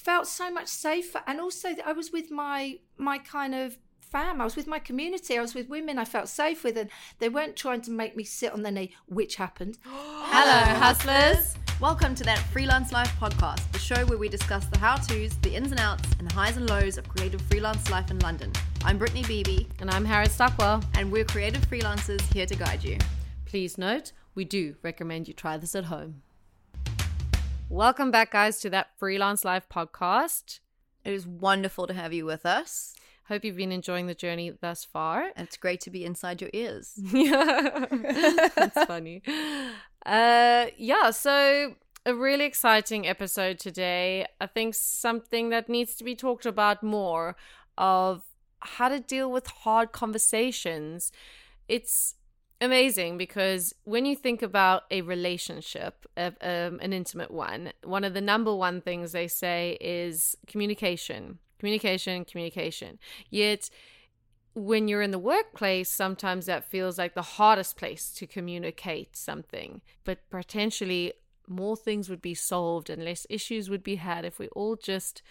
felt so much safer. And also, I was with my my kind of fam. I was with my community. I was with women I felt safe with, and they weren't trying to make me sit on their knee, which happened. Hello, hustlers. Welcome to that Freelance Life podcast, the show where we discuss the how to's, the ins and outs, and the highs and lows of creative freelance life in London. I'm Brittany Beebe, And I'm Harriet Stockwell. and we're creative freelancers here to guide you. Please note, we do recommend you try this at home. Welcome back, guys, to that Freelance Life podcast. It is wonderful to have you with us, Hope you've been enjoying the journey thus far. it's great to be inside your ears. Yeah, that's funny. Uh, yeah, so a really exciting episode today. I think something that needs to be talked about more of how to deal with hard conversations. It's amazing because when you think about a relationship, um, an intimate one, one of the number one things they say is communication, communication, communication. Yet when you're in the workplace, sometimes that feels like the hardest place to communicate something. But potentially, more things would be solved and less issues would be had if we all just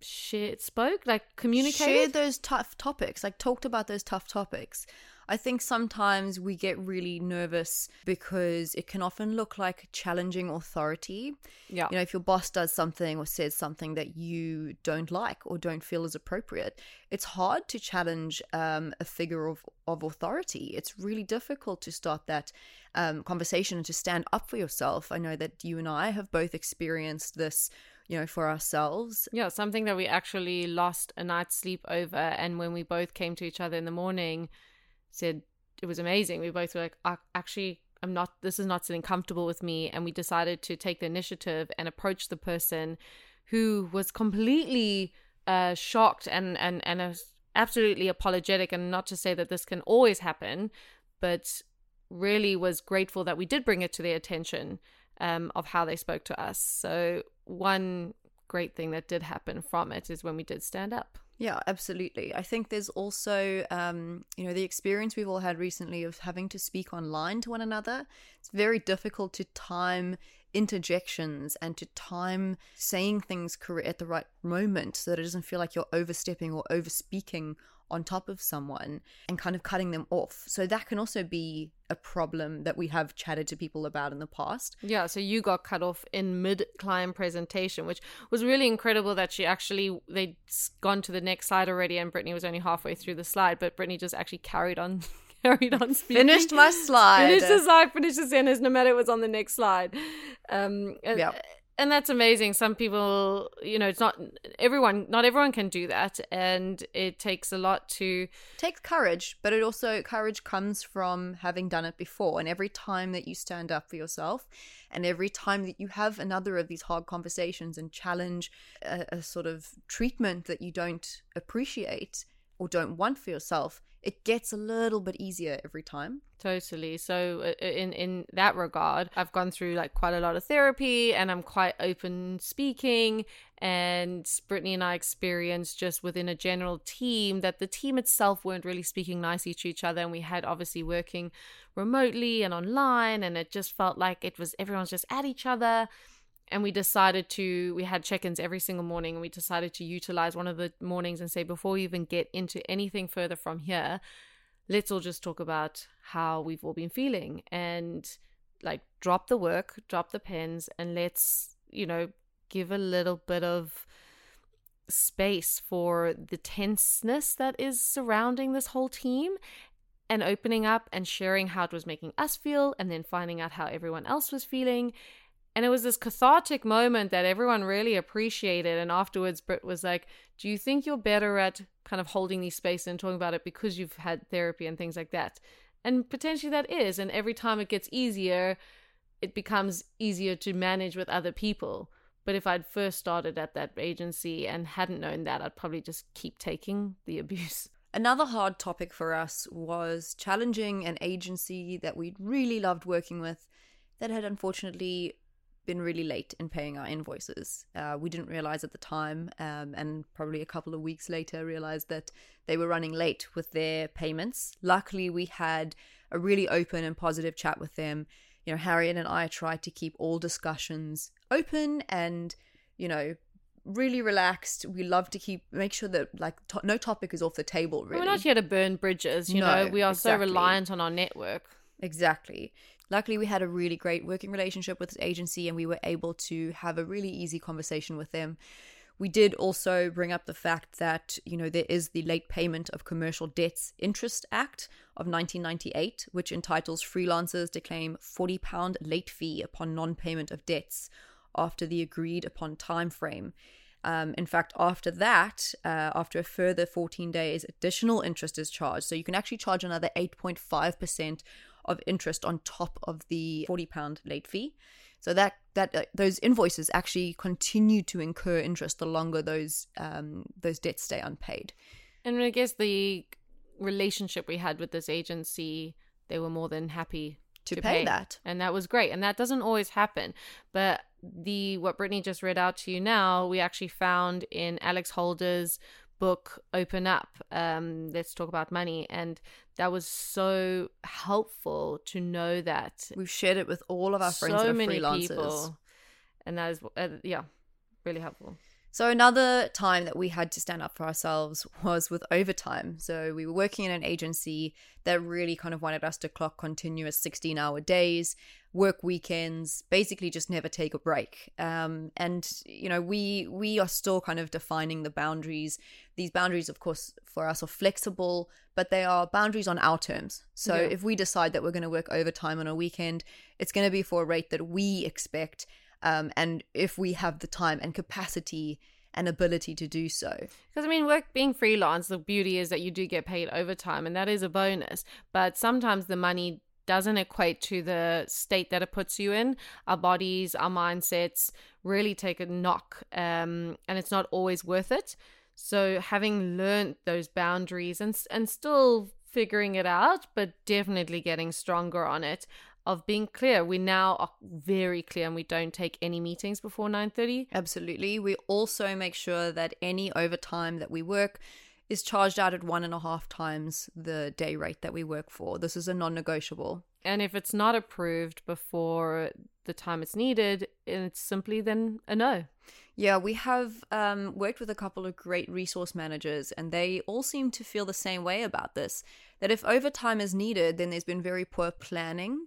shared, spoke, like communicated. Shared those tough topics, like talked about those tough topics. I think sometimes we get really nervous because it can often look like challenging authority. Yeah. You know, if your boss does something or says something that you don't like or don't feel is appropriate, it's hard to challenge um, a figure of, of authority. It's really difficult to start that um, conversation and to stand up for yourself. I know that you and I have both experienced this, you know, for ourselves. Yeah, something that we actually lost a night's sleep over. And when we both came to each other in the morning, said it was amazing. We both were like, "I- actually, I'm not, this is not sitting comfortable with me. And we decided to take the initiative and approach the person who was completely uh, shocked and, and, and absolutely apologetic. And not to say that this can always happen, but really was grateful that we did bring it to their attention um, of how they spoke to us. So, one great thing that did happen from it is when we did stand up. Yeah, absolutely. I think there's also, um, you know, the experience we've all had recently of having to speak online to one another. It's very difficult to time interjections and to time saying things at the right moment so that it doesn't feel like you're overstepping or overspeaking on top of someone and kind of cutting them off. So that can also be a problem that we have chatted to people about in the past. Yeah, so you got cut off in mid client presentation, which was really incredible that she actually they'd gone to the next slide already and Brittany was only halfway through the slide, but Brittany just actually carried on carried on speaking. Finished my slide. Finished the slide, finished the sentence, no matter it was on the next slide. Um and, Yeah. And that's amazing. Some people, you know, it's not everyone not everyone can do that and it takes a lot to takes courage, but it also courage comes from having done it before. And every time that you stand up for yourself, and every time that you have another of these hard conversations and challenge a, a sort of treatment that you don't appreciate or don't want for yourself, it gets a little bit easier every time. Totally. So uh, in in that regard, I've gone through like quite a lot of therapy, and I'm quite open speaking. And Brittany and I experienced just within a general team that the team itself weren't really speaking nicely to each other, and we had obviously working remotely and online, and it just felt like it was everyone's just at each other. And we decided to, we had check ins every single morning, and we decided to utilize one of the mornings and say, before we even get into anything further from here, let's all just talk about how we've all been feeling and like drop the work, drop the pens, and let's, you know, give a little bit of space for the tenseness that is surrounding this whole team and opening up and sharing how it was making us feel and then finding out how everyone else was feeling. And it was this cathartic moment that everyone really appreciated. And afterwards, Britt was like, Do you think you're better at kind of holding these spaces and talking about it because you've had therapy and things like that? And potentially that is. And every time it gets easier, it becomes easier to manage with other people. But if I'd first started at that agency and hadn't known that, I'd probably just keep taking the abuse. Another hard topic for us was challenging an agency that we'd really loved working with that had unfortunately been really late in paying our invoices. Uh, we didn't realize at the time, um, and probably a couple of weeks later, realized that they were running late with their payments. Luckily, we had a really open and positive chat with them. You know, Harriet and I tried to keep all discussions open and, you know, really relaxed. We love to keep make sure that like to- no topic is off the table. Really, We're not here to burn bridges, you No, know. We are so reliant on our network. Exactly. Luckily, we had a really great working relationship with this agency and we were able to have a really easy conversation with them. We did also bring up the fact that, you know, there is the Late Payment of Commercial Debts Interest Act of 1998, which entitles freelancers to claim £40 late fee upon non payment of debts after the agreed upon time frame. Um, in fact, after that, uh, after a further 14 days, additional interest is charged. So you can actually charge another 8.5% of interest on top of the 40 pound late fee. So that that uh, those invoices actually continue to incur interest the longer those um, those debts stay unpaid. And I guess the relationship we had with this agency, they were more than happy To pay that. and that was great. And that doesn't always happen, but the what Brittany just read out to you now, we actually found in Alex Holder's book "Open Up." Um, Let's talk about money, and that was so helpful to know that We've shared it with all of our friends so that are many freelancers. people, and that is uh, yeah, really helpful. So another time that we had to stand up for ourselves was with overtime. So we were working in an agency that really kind of wanted us to clock continuous 16-hour days, work weekends, basically just never take a break. Um, and you know, we we are still kind of defining the boundaries. These boundaries, of course, for us are flexible, but they are boundaries on our terms. So Yeah. if we decide that we're going to work overtime on a weekend, it's going to be for a rate that we expect um, and if we have the time and capacity and ability to do so. Because I mean, work being freelance, the beauty is that you do get paid overtime, and that is a bonus. But sometimes the money doesn't equate to the state that it puts you in. Our bodies, our mindsets really take a knock, um, and it's not always worth it. So having learned those boundaries and and still figuring it out, but definitely getting stronger on it. Of being clear, we now are very clear, and we don't take any meetings before nine thirty. Absolutely. We also make sure that any overtime that we work is charged out at one and a half times the day rate that we work for. This is a non negotiable. And if it's not approved before the time it's needed, it's simply then a no. Yeah, we have um, worked with a couple of great resource managers, and they all seem to feel the same way about this. That if overtime is needed, then there's been very poor planning,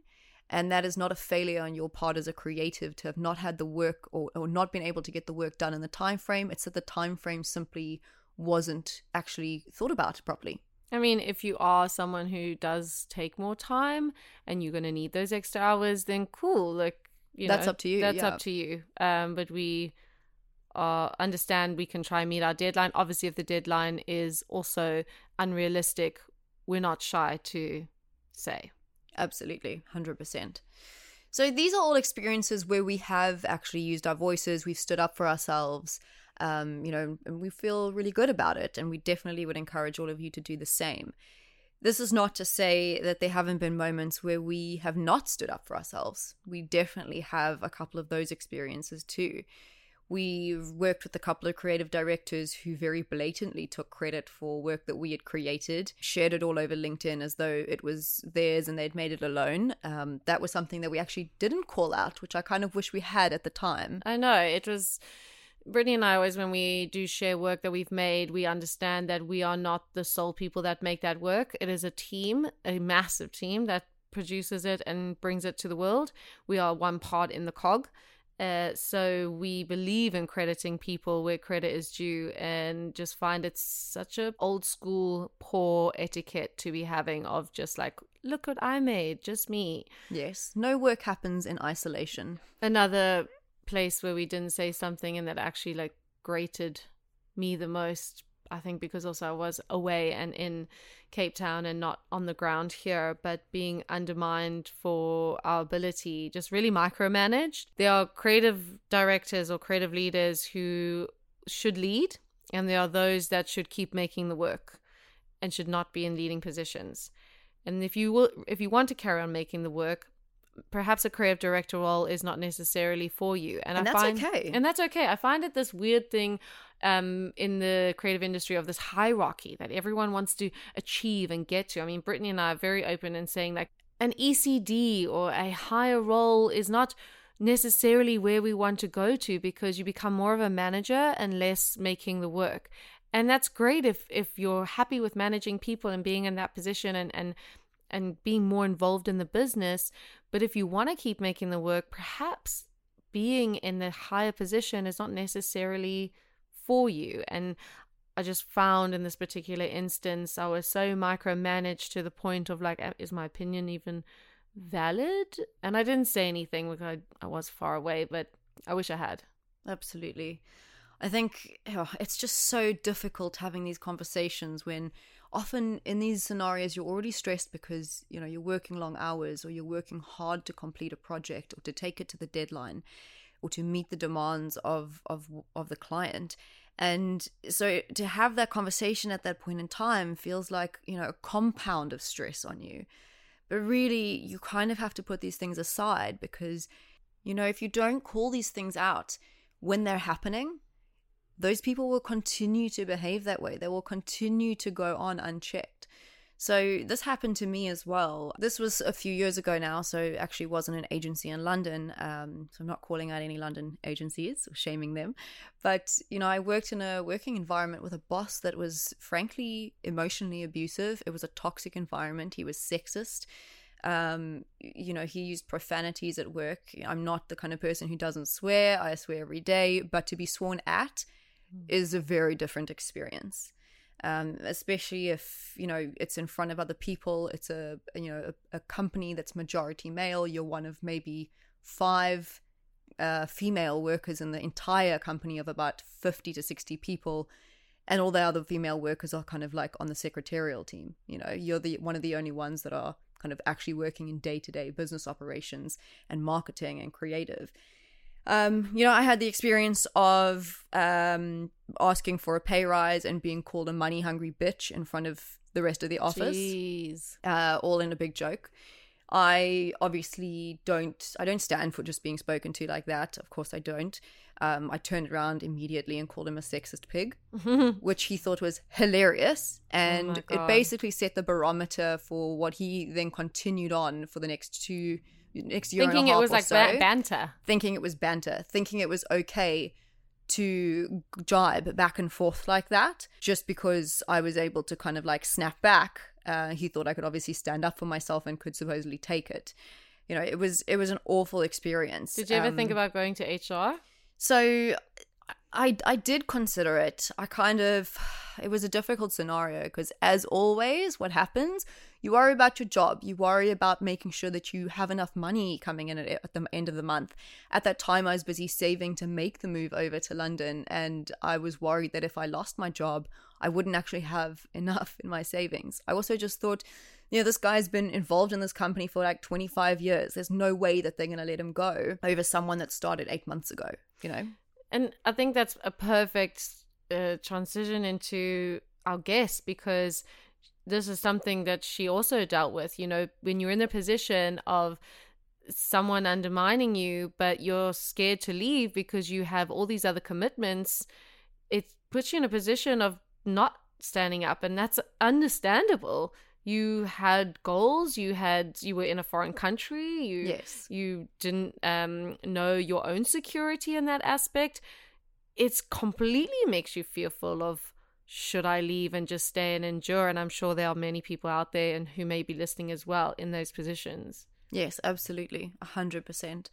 and that is not a failure on your part as a creative to have not had the work or, or not been able to get the work done in the time frame. It's that the time frame simply wasn't actually thought about properly. I mean, if you are someone who does take more time and you're going to need those extra hours, then cool. Like, you That's know, up to you, That's yeah. up to you. Um, but we uh, understand we can try and meet our deadline. Obviously, if the deadline is also unrealistic, we're not shy to say. Absolutely, 100%. So these are all experiences where we have actually used our voices, we've stood up for ourselves, um, you know, and we feel really good about it. And we definitely would encourage all of you to do the same. This is not to say that there haven't been moments where we have not stood up for ourselves. We definitely have a couple of those experiences too. We've worked with a couple of creative directors who very blatantly took credit for work that we had created, shared it all over LinkedIn as though it was theirs and they'd made it alone. Um, that was something that we actually didn't call out, which I kind of wish we had at the time. I know it was. Brittany and I always, when we do share work that we've made, we understand that we are not the sole people that make that work. It is a team, a massive team that produces it and brings it to the world. We are one part in the cog. Uh, so we believe in crediting people where credit is due and just find it such a old school poor etiquette to be having of just like look what i made just me Yes, no work happens in isolation. another place where we didn't say something and that actually like grated me the most i think because also i was away and in cape town and not on the ground here but being undermined for our ability just really micromanaged. There are creative directors or creative leaders who should lead and there are those that should keep making the work and should not be in leading positions. And if you will if you want to carry on making the work perhaps a creative director role is not necessarily for you. And, And i that's find okay. and that's okay. I find it this weird thing um in the creative industry of this hierarchy that everyone wants to achieve and get to i mean brittany and i are very open in saying like an ecd or a higher role is not necessarily where we want to go to because you become more of a manager and less making the work. And that's great if if you're happy with managing people and being in that position and and and being more involved in the business, but if you want to keep making the work, perhaps being in the higher position is not necessarily for you. And I just found in this particular instance, I was so micromanaged to the point of like, is my opinion even valid? And I didn't say anything because I, I was far away, but I wish I had. Absolutely. I think oh, it's just so difficult having these conversations when often in these scenarios you're already stressed because you know you're working long hours or you're working hard to complete a project or to take it to the deadline or to meet the demands of of of the client and so to have that conversation at that point in time feels like you know a compound of stress on you but really you kind of have to put these things aside because you know if you don't call these things out when they're happening those people will continue to behave that way. They will continue to go on unchecked. So this happened to me as well. This was a few years ago now, so actually wasn't an agency in London. Um, so I'm not calling out any London agencies or shaming them, but you know I worked in a working environment with a boss that was frankly emotionally abusive. It was a toxic environment. He was sexist. Um, you know, he used profanities at work. I'm not the kind of person who doesn't swear. I swear every day, but to be sworn at is a very different experience. Um, especially if you know it's in front of other people. It's a you know a, a company that's majority male. You're one of maybe five uh, female workers in the entire company of about fifty to sixty people, and all the other female workers are kind of like on the secretarial team. You know, you're the one of the only ones that are kind of actually working in day to day business operations and marketing and creative. Um, you know, I had the experience of um, asking for a pay rise and being called a money hungry bitch in front of the rest of the office. Jeez. Uh, all in a big joke. I obviously don't. I don't stand for just being spoken to like that. Of course, I don't. Um, I turned around immediately and called him a sexist pig, which he thought was hilarious, and Oh it basically set the barometer for what he then continued on for the next two next year Thinking it was like so ba- banter. thinking it was banter, thinking it was okay to jibe back and forth like that, just because I was able to kind of like snap back. Uh, he thought I could obviously stand up for myself and could supposedly take it. You know, it was it was an awful experience. Did you ever think Um, about going to HR? so I I did consider it. I kind of it was a difficult scenario because as always what happens you worry about your job you worry about making sure that you have enough money coming in at, at the end of the month at that time i was busy saving to make the move over to london and i was worried that if i lost my job i wouldn't actually have enough in my savings i also just thought you know, this guy's been involved in this company for like 25 years. There's no way that they're going to let him go over someone that started eight months ago, you know? And I think that's a perfect uh, transition into our guest because this is something that she also dealt with. You know, when you're in the position of someone undermining you, but you're scared to leave because you have all these other commitments, it puts you in a position of not standing up. And that's understandable. You had goals, you had you were in a foreign country, you Yes. you didn't um, know your own security in that aspect, it's completely makes you fearful of should I leave and just stay and endure? And I'm sure there are many people out there and who may be listening as well in those positions. Yes, absolutely. A hundred percent.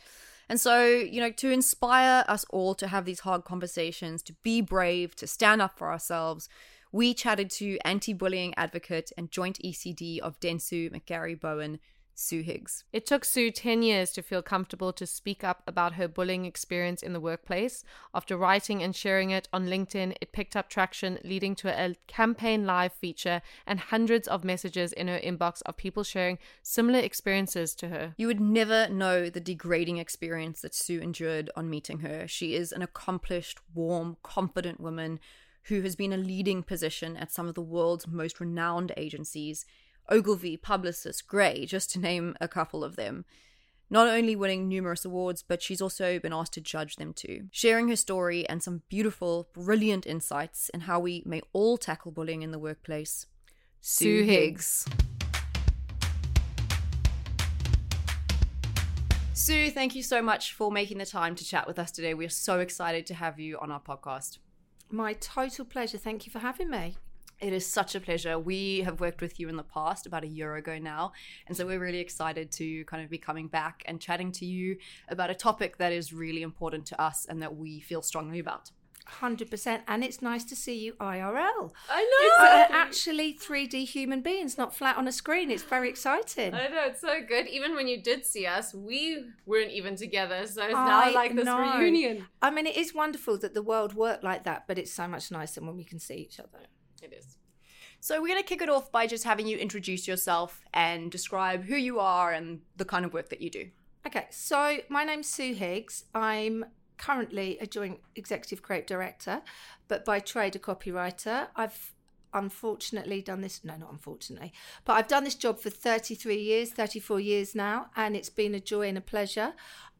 And so, you know, to inspire us all to have these hard conversations, to be brave, to stand up for ourselves, we chatted to anti bullying advocate and joint ECD of Dentsu, McGarry Bowen, Sue Higgs. It took Sue 10 years to feel comfortable to speak up about her bullying experience in the workplace. After writing and sharing it on LinkedIn, it picked up traction, leading to a campaign live feature and hundreds of messages in her inbox of people sharing similar experiences to her. You would never know the degrading experience that Sue endured on meeting her. She is an accomplished, warm, confident woman who has been a leading position at some of the world's most renowned agencies Ogilvy, Publicis, Grey, just to name a couple of them. Not only winning numerous awards, but she's also been asked to judge them too. Sharing her story and some beautiful, brilliant insights in how we may all tackle bullying in the workplace. Sue Higgs. Sue, thank you so much for making the time to chat with us today. We are so excited to have you on our podcast. My total pleasure. Thank you for having me. It is such a pleasure. We have worked with you in the past, about a year ago now. And so we're really excited to kind of be coming back and chatting to you about a topic that is really important to us and that we feel strongly about. Hundred percent, and it's nice to see you IRL. I know. Uh, actually, three D human beings, not flat on a screen. It's very exciting. I know it's so good. Even when you did see us, we weren't even together. So it's I now like this know. reunion. I mean, it is wonderful that the world worked like that, but it's so much nicer when we can see each other. It is. So we're going to kick it off by just having you introduce yourself and describe who you are and the kind of work that you do. Okay, so my name's Sue Higgs. I'm currently a joint executive creative director, but by trade a copywriter. I've unfortunately done this, no, not unfortunately, but I've done this job for 33 years, 34 years now, and it's been a joy and a pleasure.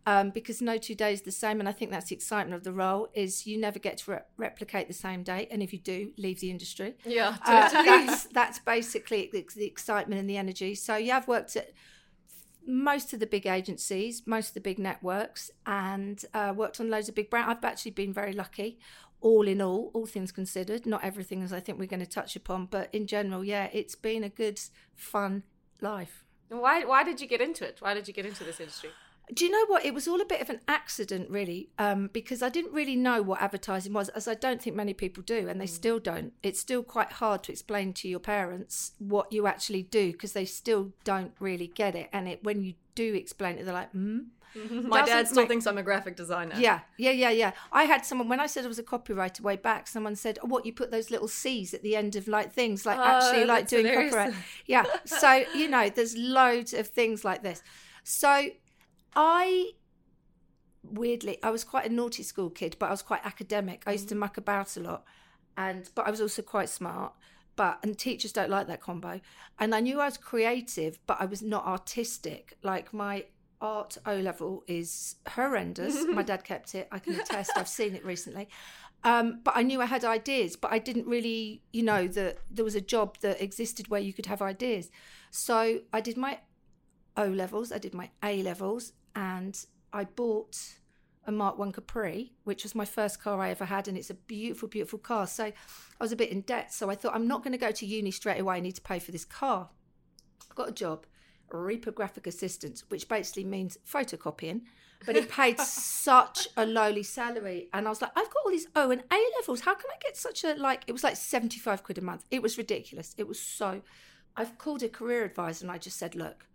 Um, because no two days the same, and I think that's the excitement of the role. Is you never get to re- replicate the same day, and if you do, leave the industry. Yeah, Uh, that's that's basically the, the excitement and the energy. So yeah, I've worked at most of the big agencies, most of the big networks, and uh, worked on loads of big brands. I've actually been very lucky. All in all, all things considered, not everything as I think we're going to touch upon, but in general, yeah, it's been a good, fun life. why why did you get into it? Why did you get into this industry? Do you know what? It was all a bit of an accident, really, um, because I didn't really know what advertising was, as I don't think many people do, and they still don't. It's still quite hard to explain to your parents what you actually do because they still don't really get it. And it when you do explain it, they're like, "Hmm." My dad still make- thinks I'm a graphic designer. Yeah, yeah, yeah, yeah. I had someone when I said I was a copywriter way back. Someone said, oh, "What you put those little C's at the end of like things, like actually like doing hilarious. copyright." Yeah. So you know, there's loads of things like this. So I weirdly, I was quite a naughty school kid, but I was quite academic. I used to muck about a lot, and but I was also quite smart. But and teachers don't like that combo. And I knew I was creative, but I was not artistic. Like my art O level is horrendous. my dad kept it. I can attest. I've seen it recently. Um, but I knew I had ideas, but I didn't really, you know, that there was a job that existed where you could have ideas. So I did my O levels, I did my A levels, and I bought a Mark One Capri, which was my first car I ever had, and it's a beautiful, beautiful car. So I was a bit in debt, so I thought I'm not going to go to uni straight away. I need to pay for this car. I got a job, reprographic assistant, which basically means photocopying, but it paid such a lowly salary, and I was like, I've got all these O and A levels. How can I get such a like? It was like seventy five quid a month. It was ridiculous. It was so. I've called a career advisor and I just said, look.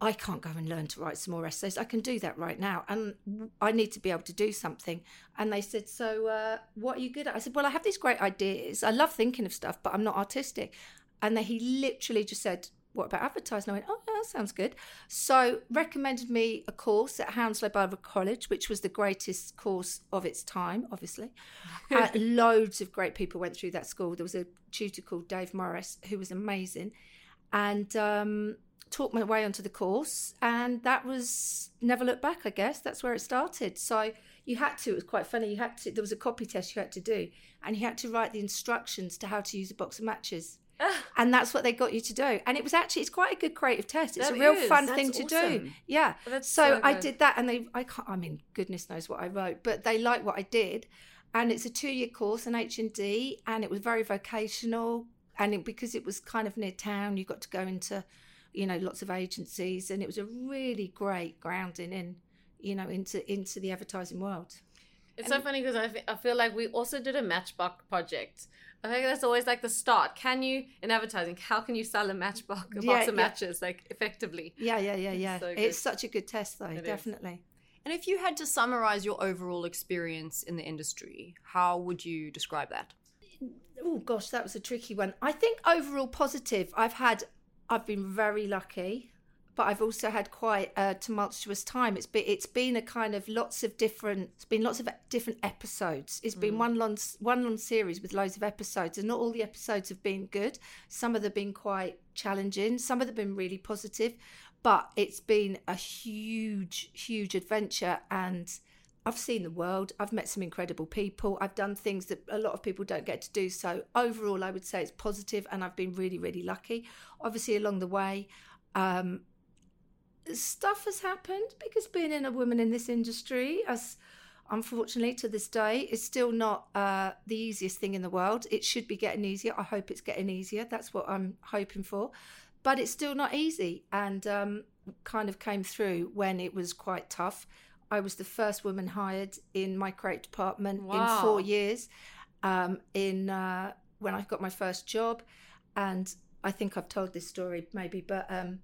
I can't go and learn to write some more essays. I can do that right now, and I need to be able to do something. And they said, "So, uh, what are you good at?" I said, "Well, I have these great ideas. I love thinking of stuff, but I'm not artistic." And then he literally just said, "What about advertising?" I went, "Oh, yeah, that sounds good." So, recommended me a course at Hounslow Borough College, which was the greatest course of its time. Obviously, uh, loads of great people went through that school. There was a tutor called Dave Morris who was amazing, and um, taught my way onto the course and that was never looked back i guess. That's where it started. So you had to it was quite funny you had to there was a copy test you had to do and you had to write the instructions to how to use a box of matches. Ah. And that's what they got you to do. And it was actually it's quite a good creative test. It's That a real is. fun That's thing to do. yeah. So, so i did that and they i can't i mean goodness knows what i wrote but they liked what i did. And it's a two-year course in HND and it was very vocational. And it, because it was kind of near town you got to go into you know lots of agencies and it was a really great grounding in you know into into the advertising world It's so funny because I, I feel like we also did a matchbox project. I think that's always like the start. Can you in advertising? How can you sell a matchbox, a Yeah, box of yeah. matches, like effectively? yeah yeah yeah yeah so it's such a good test though It is. definitely And if you had to summarize your overall experience in the industry, how would you describe that? oh gosh that was a tricky one i think overall positive i've had i've been very lucky but I've also had quite a tumultuous time. It's been it's been a kind of lots of different. It's been lots of different episodes. It's been mm. one long one long series with loads of episodes, and not all the episodes have been good. Some of them have been quite challenging. Some of them have been really positive, but it's been a huge, huge adventure and. I've seen the world. I've met some incredible people. I've done things that a lot of people don't get to do. So overall, I would say it's positive, and I've been really, really lucky. Obviously, along the way, um, stuff has happened because being in a woman in this industry, as unfortunately to this day, is still not uh, the easiest thing in the world. It should be getting easier. I hope it's getting easier. That's what I'm hoping for. But it's still not easy and um, kind of came through when it was quite tough. I was the first woman hired in my create department Wow. in four years. Um, in uh, when I got my first job, and I think I've told this story maybe, but um,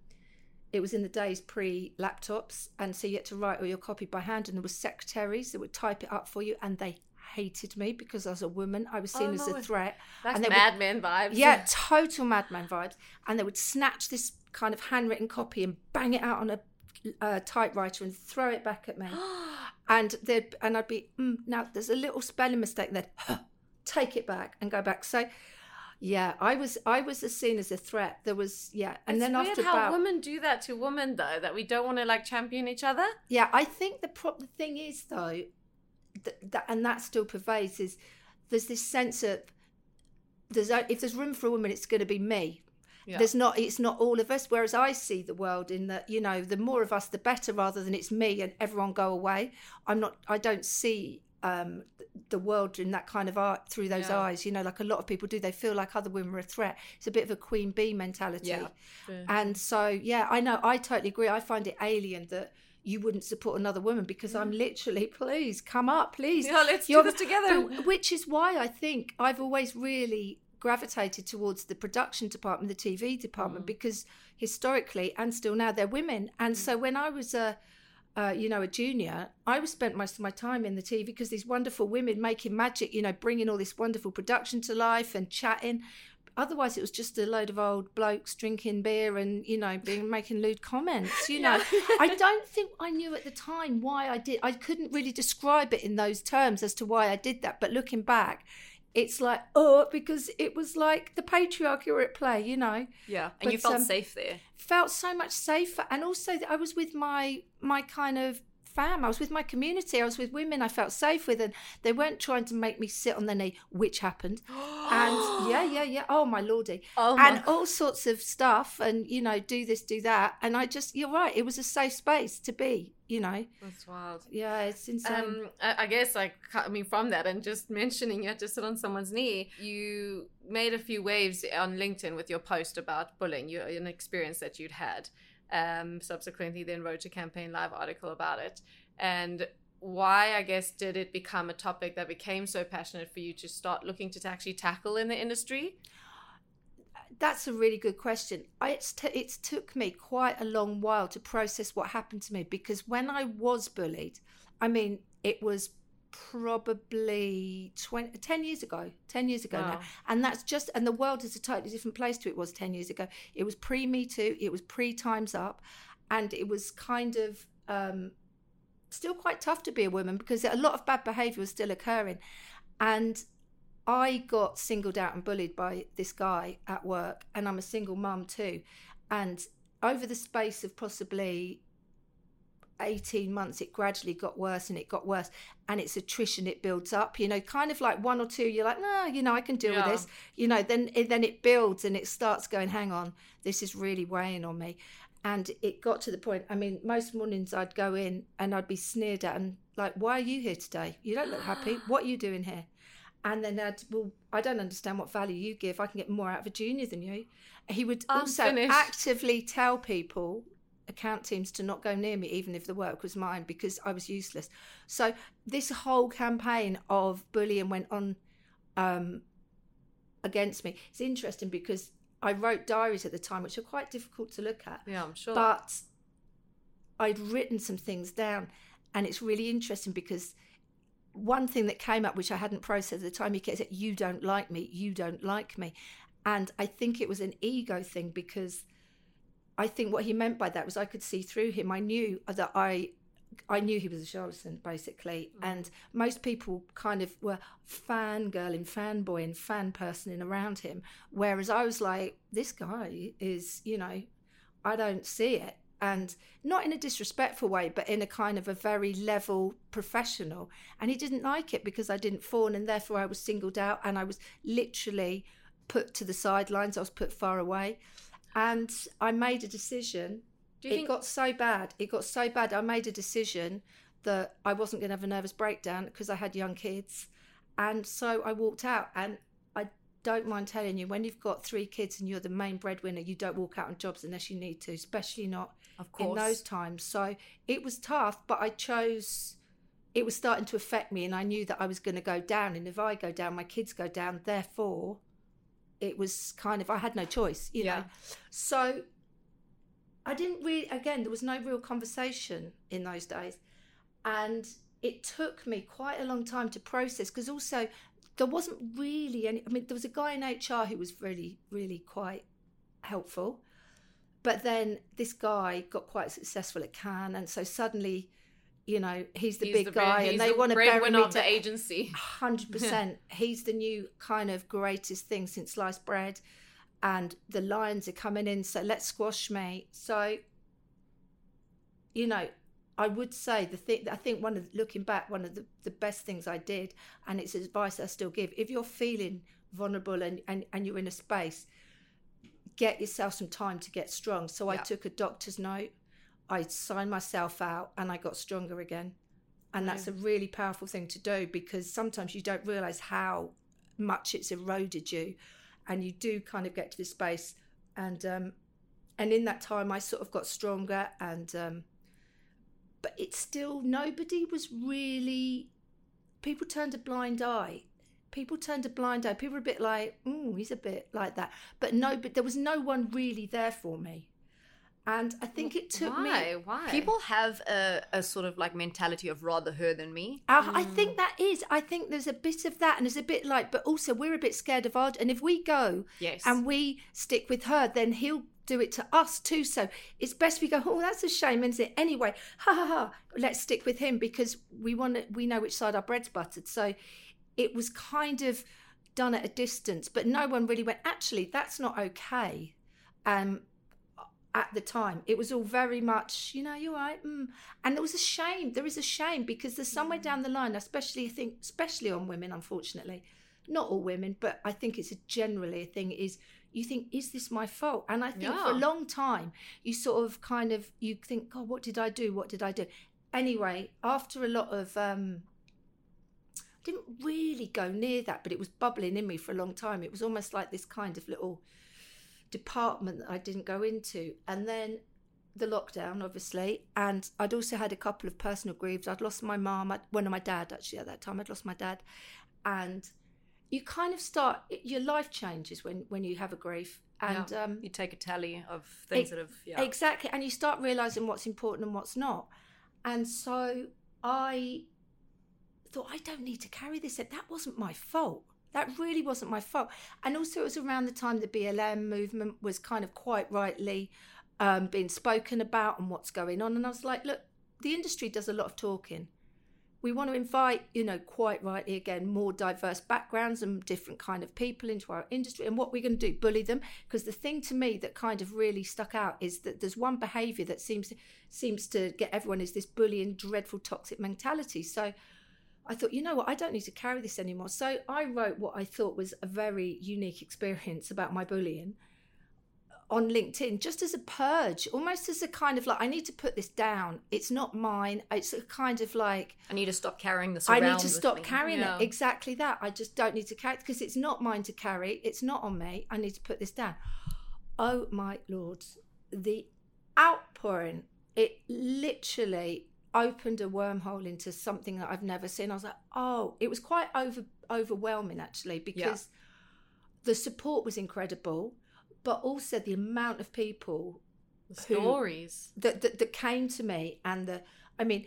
it was in the days pre laptops, and so you had to write all your copy by hand, and there were secretaries that would type it up for you, and they hated me because I was a woman. I was seen Oh, as no a threat. That's and they would- Mad vibes. yeah, total madman vibes. And they would snatch this kind of handwritten copy and bang it out on a uh, typewriter and throw it back at me. and they'd and I'd be mm, now there's a little spelling mistake. And they'd take it back and go back. So yeah, I was I was as seen as a threat. There was yeah, and it's then weird after how about women do that to women though, that we don't want to like champion each other. Yeah, I think the pro- the thing is though, that, that and that still pervades is there's this sense of there's if there's room for a woman, it's going to be me. Yeah. There's not it's not all of us. Whereas I see the world in that you know the more of us the better, rather than it's me and everyone go away. I'm not. I don't see um the world in that kind of art through those Yeah. eyes you know like a lot of people do they feel like other women are a threat it's a bit of a queen bee mentality Yeah. and so, yeah, I know, I totally agree. I find it alien that you wouldn't support another woman because I'm literally, please come up, please. Yeah, let's do You're this together. Which is why I think I've always really gravitated towards the production department, the TV department, because historically and still now they're women. And so when I was a uh, you know, a junior, I was spent most of my time in the TV because these wonderful women making magic, you know, bringing all this wonderful production to life and chatting. Otherwise, it was just a load of old blokes drinking beer and you know, being making lewd comments. You know, I don't think I knew at the time why I did. I couldn't really describe it in those terms as to why I did that. But looking back, it's like oh, because it was like the patriarchy were at play. You know, Yeah, and you felt um, safe there. felt so much safer and also i was with my my kind of fam i was with my community. I was with women i felt safe with and they weren't trying to make me sit on their knee which happened. And yeah yeah yeah. Oh my lordy. Oh my and all sorts of stuff and you know do this do that. And i just you're right it was a safe space to be you know? That's wild. yeah it's insane. Um, I, I guess like coming from that and just mentioning you had to sit on someone's knee, you made a few waves on LinkedIn with your post about bullying, you, an experience that you'd had. Um, subsequently, then wrote a campaign live article about it, and why I guess did it become a topic that became so passionate for you to start looking to actually tackle in the industry? That's a really good question. I, it's t- it's took me quite a long while to process what happened to me because when I was bullied, I mean, it was probably 20, 10 years ago 10 years ago now. And that's just and the world is a totally different place to it was 10 years ago. It was pre me too it was pre times up and it was kind of um still quite tough to be a woman because a lot of bad behavior was still occurring. And I got singled out and bullied by this guy at work, and I'm a single mum too. And over the space of possibly 18 months, it gradually got worse and it got worse. And it's attrition, it builds up, you know, kind of like one or two, you're like, no, you know, I can deal Yeah. with this. You know, then, it- then it builds and it starts going, hang on, this is really weighing on me. And it got to the point, I mean, most mornings I'd go in and I'd be sneered at and like, why are you here today? You don't look happy. What are you doing here? And then I'd, well, I don't understand what value you give. I can get more out of a junior than you. He would I'm also finished. actively tell people, account teams, to not go near me, even if the work was mine, because I was useless. So this whole campaign of bullying went on um, against me. It's interesting because I wrote diaries at the time, which are quite difficult to look at Yeah, I'm sure. but I'd written some things down, and it's really interesting because one thing that came up, which I hadn't processed at the time, he kept saying, "You don't like me. You don't like me," and I think it was an ego thing because I think what he meant by that was I could see through him. I knew that I. I knew he was a charlatan, basically, mm. and most people kind of were fangirling, fanboying, fan personing around him. Whereas I was like, this guy is, you know, I don't see it. And not in a disrespectful way, but in a kind of a very level professional. And he didn't like it because I didn't fawn, and therefore I was singled out and I was literally put to the sidelines. I was put far away. And I made a decision Do you it think got so bad. It got so bad. I made a decision that I wasn't going to have a nervous breakdown because I had young kids, and so I walked out. And I don't mind telling you, when you've got three kids and you're the main breadwinner, you don't walk out on jobs unless you need to, especially not Of in those times. So it was tough, but I chose. It was starting to affect me, and I knew that I was going to go down. And if I go down, my kids go down. Therefore, it was kind of I had no choice, you Yeah. know. So I didn't really. Again, there was no real conversation in those days, and it took me quite a long time to process because also there wasn't really any. I mean, there was a guy in HR who was really, really quite helpful. But then this guy got quite successful at Cannes, and so suddenly, you know, he's the he's big the guy, and they the want to bury me of the to agency. hundred percent. He's the new kind of greatest thing since sliced bread, and the lions are coming in. So let's squash me. So, you know, I would say the thing. I think one of looking back, one of the, the best things I did, and it's advice I still give. If you're feeling vulnerable and and, and you're in a space, get yourself some time to get strong. So I took a doctor's note. I signed myself out, and I got stronger again. And that's a really powerful thing to do because sometimes you don't realize how much it's eroded you, and you do kind of get to this space. And um, and in that time, I sort of got stronger, and um, but it's still nobody was really. People turned a blind eye. People turned a blind eye. People were a bit like, "Oh, he's a bit like that," but no, but there was no one really there for me. And I think it took me. Why? Why? People have a, a sort of like mentality of rather her than me. I, I think that is. I think there's a bit of that, and there's a bit like, but also we're a bit scared of odd. And if we go Yes. and we stick with her, then he'll do it to us too. So it's best we go. Oh, that's a shame, isn't it? Anyway, ha ha ha. Let's stick with him because we want to. We know which side our bread's buttered. So it was kind of done at a distance, but no one really went. Actually, that's not okay. Um, at the time. It was all very much, you know, you're right. Mm. And there was a shame. There is a shame because there's somewhere down the line, especially I think, especially on women, unfortunately, not all women, but I think it's a generally a thing. Is you think, is this my fault? And I think for a long time, you sort of kind of you think, God, what did I do? What did I do? Anyway, after a lot of um, didn't really go near that, but it was bubbling in me for a long time. It was almost like this kind of little department that I didn't go into. And then the lockdown, obviously, and I'd also had a couple of personal griefs. I'd lost my mum, one of my dad actually at that time. I'd lost my dad, and you kind of start your life changes when when you have a grief, and um, You take a tally of things Ex- that have yeah. Exactly. And you start realizing what's important and what's not. And so I thought, I don't need to carry this. That wasn't my fault. That really wasn't my fault. And also, it was around the time the BLM movement was kind of quite rightly um, being spoken about and what's going on. And I was like, look, the industry does a lot of talking. We want to invite, you know, quite rightly again, more diverse backgrounds and different kind of people into our industry. And what we're going to do, bully them, because the thing to me that kind of really stuck out is that there's one behaviour that seems seems to get everyone is this bullying, dreadful, toxic mentality. So I thought, you know what, I don't need to carry this anymore. So I wrote what I thought was a very unique experience about my bullying on LinkedIn, just as a purge, almost as a kind of like, I need to put this down. It's not mine. It's a kind of like, I need to stop carrying this I need to stop me. carrying Yeah. it. Exactly that. I just don't need to carry it because it's not mine to carry. It's not on me. I need to put this down. Oh my lord, the outpouring! It literally opened a wormhole into something that I've never seen. I was like, oh, it was quite over overwhelming actually because the support was incredible, but also the amount of people The who- stories. that, that that came to me and the i mean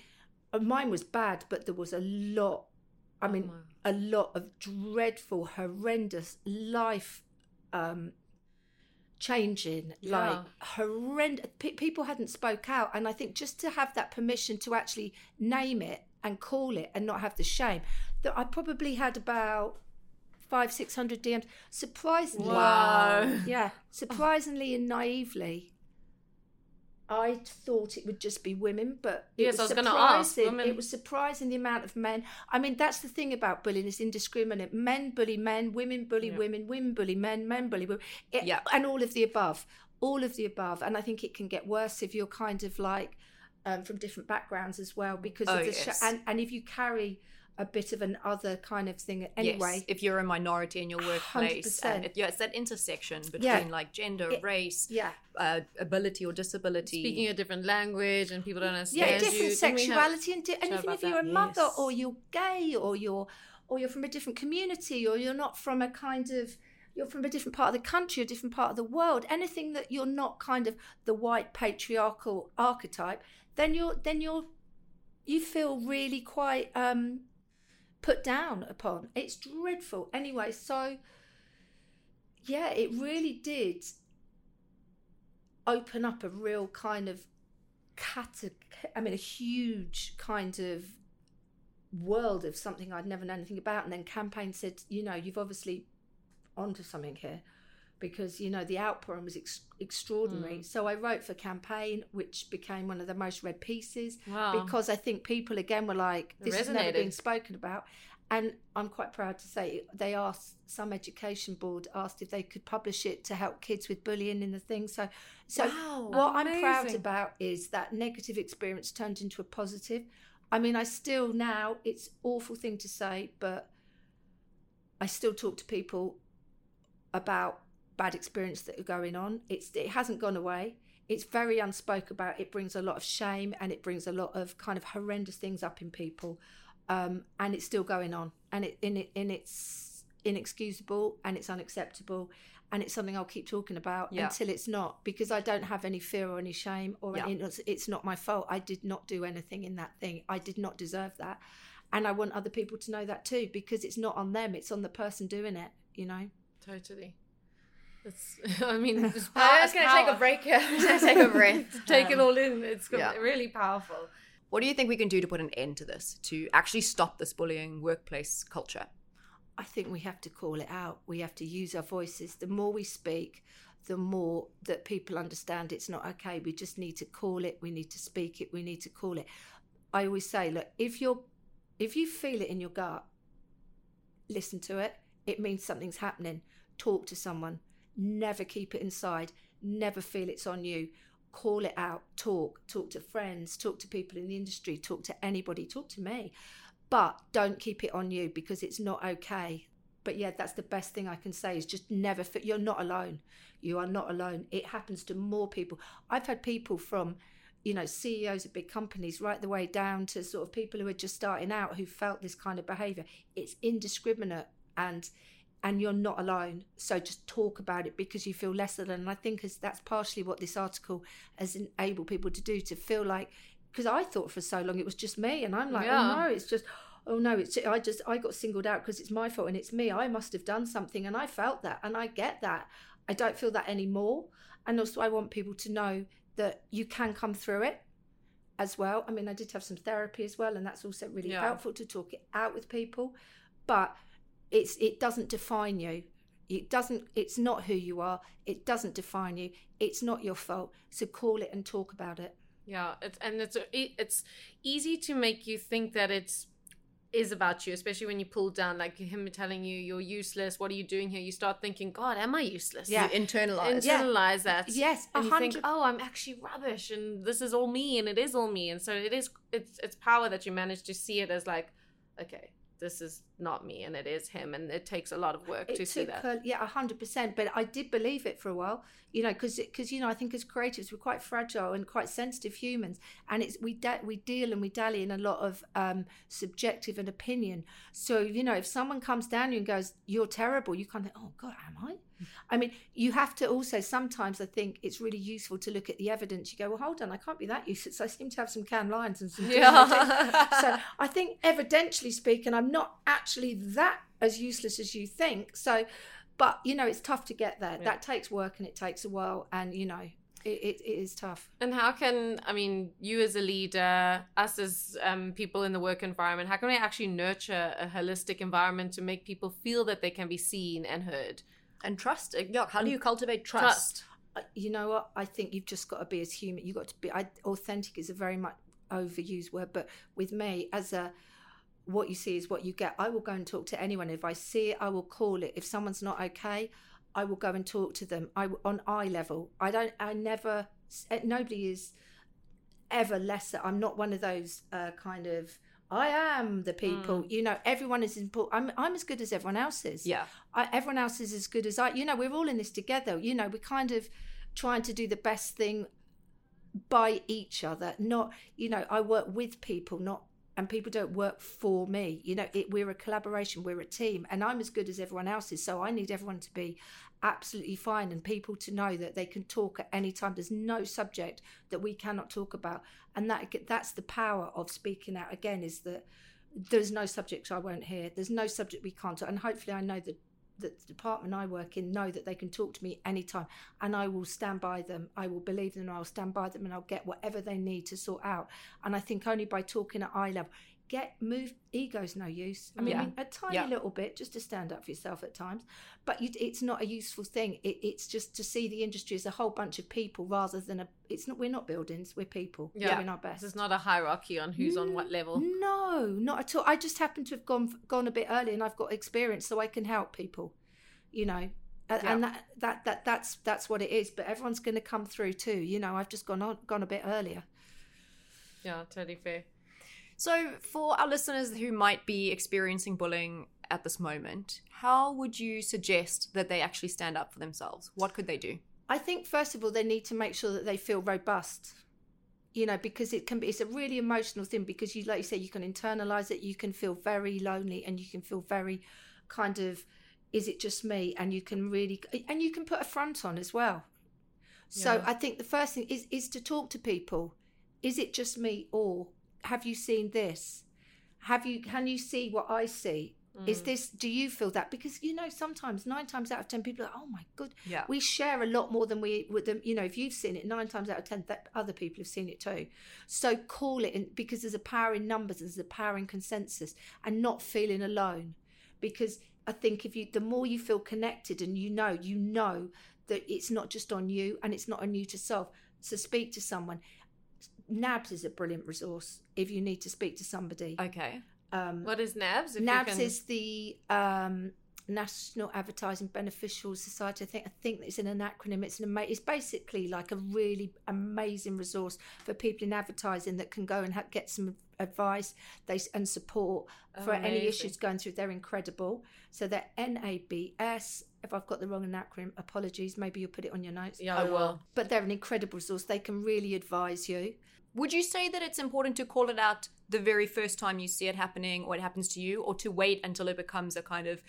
uh, mine was bad but there was a lot i mean Oh a lot of dreadful horrendous life um changing like Yeah. horrendous pe- people hadn't spoke out and i think just to have that permission to actually name it and call it and not have the shame that i probably had about five six hundred dms surprisingly Wow. yeah surprisingly and naively I thought it would just be women, but it Yes, was I was gonna ask, surprising. It was surprising the amount of men. I mean, that's the thing about bullying; it's indiscriminate. Men bully men, women bully Yeah. women, women bully men, men bully women, It- Yeah. and all of the above. all of the above. And I think it can get worse if you're kind of like um, from different backgrounds as well, because Oh, of the sh- and and if you carry a bit of an other kind of thing anyway. Yes, if you're a minority in your workplace, 100%. and it, yeah, it's that intersection between Yeah. like gender, It- race, Yeah, uh, ability or disability. Speaking a different language and people don't yeah, understand different you. Didn't sexuality and, di- and even if you're that? a mother Yes. or you're gay or you're or you're from a different community or you're not from a kind of you're from a different part of the country or different part of the world anything that you're not kind of the white patriarchal archetype then you're then you're you feel really quite um put down upon. It's dreadful. Anyway so yeah it really did open up a real kind of cata- I mean, a huge kind of world of something I'd never known anything about. And then campaign said, you know, you've obviously onto something here because you know the outpouring was ex- extraordinary. So I wrote for campaign, which became one of the most read pieces Wow. because I think people again were like, this has never been spoken about. And I'm quite proud to say they asked some education board asked if they could publish it to help kids with bullying in the thing. So, so Wow. what I'm proud about is that negative experience turned into a positive. I mean, I still now it's awful thing to say, but I still talk to people about bad experience that are going on. It's it hasn't gone away. It's very unspoken about. It brings a lot of shame and it brings a lot of kind of horrendous things up in people, um, and it's still going on. And it in it in it's inexcusable and it's unacceptable, and it's something I'll keep talking about Yeah. until it's not because I don't have any fear or any shame or Yeah. it's, it's not my fault. I did not do anything in that thing. I did not deserve that, and I want other people to know that too because it's not on them. It's on the person doing it. You know. Totally. It's, I mean, it's pow- I'm just gonna take a break here. I'm gonna take a breath. Take it Um, all in. It's yeah. really powerful. What do you think we can do to put an end to this, to actually stop this bullying workplace culture? I think we have to call it out. We have to use our voices. The more we speak, the more that people understand it's not okay. We just need to call it. We need to speak it. We need to call it. I always say, look, if you're if you feel it in your gut, listen to it. It means something's happening. Talk to someone. Never keep it inside. Never feel it's on you. Call it out. Talk. Talk to friends. Talk to people in the industry. Talk to anybody. Talk to me. But don't keep it on you because it's not okay. But yeah, that's the best thing I can say is just never fit. You're not alone. You are not alone. It happens to more people. I've had people from, you know, CEOs of big companies right the way down to sort of people who are just starting out who felt this kind of behavior. It's indiscriminate and and you're not alone. So just talk about it because you feel lesser than. And I think as that's partially what this article has enabled people to do to feel like because I thought for so long it was just me, and I'm like, oh, Yeah. oh no, it's just. Oh no! It's I just I got singled out because it's my fault and it's me. I must have done something, and I felt that, and I get that. I don't feel that anymore, and also I want people to know that you can come through it as well. I mean, I did have some therapy as well, and that's also really Yeah. helpful to talk it out with people. But it's it doesn't define you. It doesn't. It's not who you are. It doesn't define you. It's not your fault. So call it and talk about it. Yeah, it's and it's it's easy to make you think that it's is about you, especially when you pull down like him telling you you're useless. What are you doing here? You start thinking, God, am I useless? Yeah. You internalize. Yeah. internalize that. Yes, a and you think, hundred. oh, I'm actually rubbish, and this is all me, and it is all me, and so it is. It's it's power that you manage to see it as like, okay, this is not me, and it is him, and it takes a lot of work it to see that. a- yeah, a hundred percent. But I did believe it for a while, you know, because because you know I think as creatives we're quite fragile and quite sensitive humans, and it's we da- we deal and we dally in a lot of um, subjective and opinion. So you know, if someone comes down you and goes, "You're terrible," you kind of think, "Oh God, am I?" I mean, you have to also sometimes I think it's really useful to look at the evidence. You go, "Well, hold on, I can't be that useless. I seem to have some Cannes Lions and some." Yeah. so I think evidentially speaking, I'm not actually that as useless as you think. So, but you know, it's tough to get there. Yeah. That takes work and it takes a while, and you know, it, it, it is tough. And how can I mean you as a leader, us as um, people in the work environment, how can we actually nurture a holistic environment to make people feel that they can be seen and heard? And trust. Uh, Yeah, how do you cultivate trust? Trust. Uh, You know what? I think you've just got to be as human. You've got to be. I, authentic is a very much overused word, but with me, as a what you see is what you get. I will go and talk to anyone. If I see it, I will call it. If someone's not okay, I will go and talk to them. I on eye level. I don't. I never. Nobody is ever lesser. I'm not one of those uh, kind of. I am the people. Mm. You know, everyone is important. I'm, I'm as good as everyone else is. Yeah. I, everyone else is as good as I. You know, we're all in this together. You know, we're kind of trying to do the best thing by each other. Not, you know, I work with people, not and people don't work for me. You know, it, we're a collaboration, we're a team, and I'm as good as everyone else is. So I need everyone to be absolutely fine and people to know that they can talk at any time. There's no subject that we cannot talk about, and that that's the power of speaking out. Again, is that there's no subject I won't hear. There's no subject we can't. And hopefully, I know that that the department I work in know that they can talk to me anytime and I will stand by them. I will believe them and I'll stand by them and I'll get whatever they need to sort out. And I think only by talking at eye level, get move ego's no use i mean Yeah. a tiny Yeah. little bit just to stand up for yourself at times but you, it's not a useful thing it, it's just to see the industry as a whole bunch of people rather than a it's not we're not buildings we're people Yeah. doing our best This is not a hierarchy on who's on what level. no not at all i just happen to have gone gone a bit early and i've got experience so i can help people you know and, Yeah. and that, that that that's that's what it is but everyone's going to come through too you know i've just gone on gone a bit earlier Yeah, totally fair. So, for our listeners who might be experiencing bullying at this moment, how would you suggest that they actually stand up for themselves? What could they do? I think first of all they need to make sure that they feel robust. You know, because it can be it's a really emotional thing because you like you say you can internalize it, you can feel very lonely and you can feel very kind of is it just me and you can really and you can put a front on as well. So Yeah. I think the first thing is is to talk to people. Is it just me or have you seen this? Have you can you see what I see? Is Mm. this do you feel that? Because you know sometimes nine times out of ten people are like, oh my god Yeah. we share a lot more than we with them you know if you've seen it nine times out of ten that other people have seen it too so call it in because there's a power in numbers there's a power in consensus and not feeling alone because i think if you the more you feel connected and you know you know that it's not just on you and it's not on you to solve so speak to someone nabs is a brilliant resource if you need to speak to somebody Okay. um What is NABS? If NABS can- is the um, National Advertising Beneficial Society. I think I think it's in an acronym. It's an ama- It's basically like a really amazing resource for people in advertising that can go and ha- get some advice they and support for any issues going through. They're incredible. So they're NABS. If I've got the wrong acronym, apologies. Maybe you'll put it on your notes. Yeah, I I will. will. But they're an incredible resource. They can really advise you. Would you say that it's important to call it out the very first time you see it happening or it happens to you, or to wait until it becomes a kind of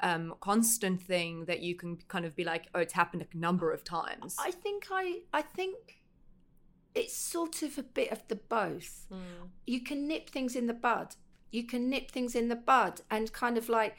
um, constant thing that you can kind of be like, oh, it's happened a number of times? I think I I think it's sort of a bit of the both. Mm. You can nip things in the bud. You can nip things in the bud and kind of like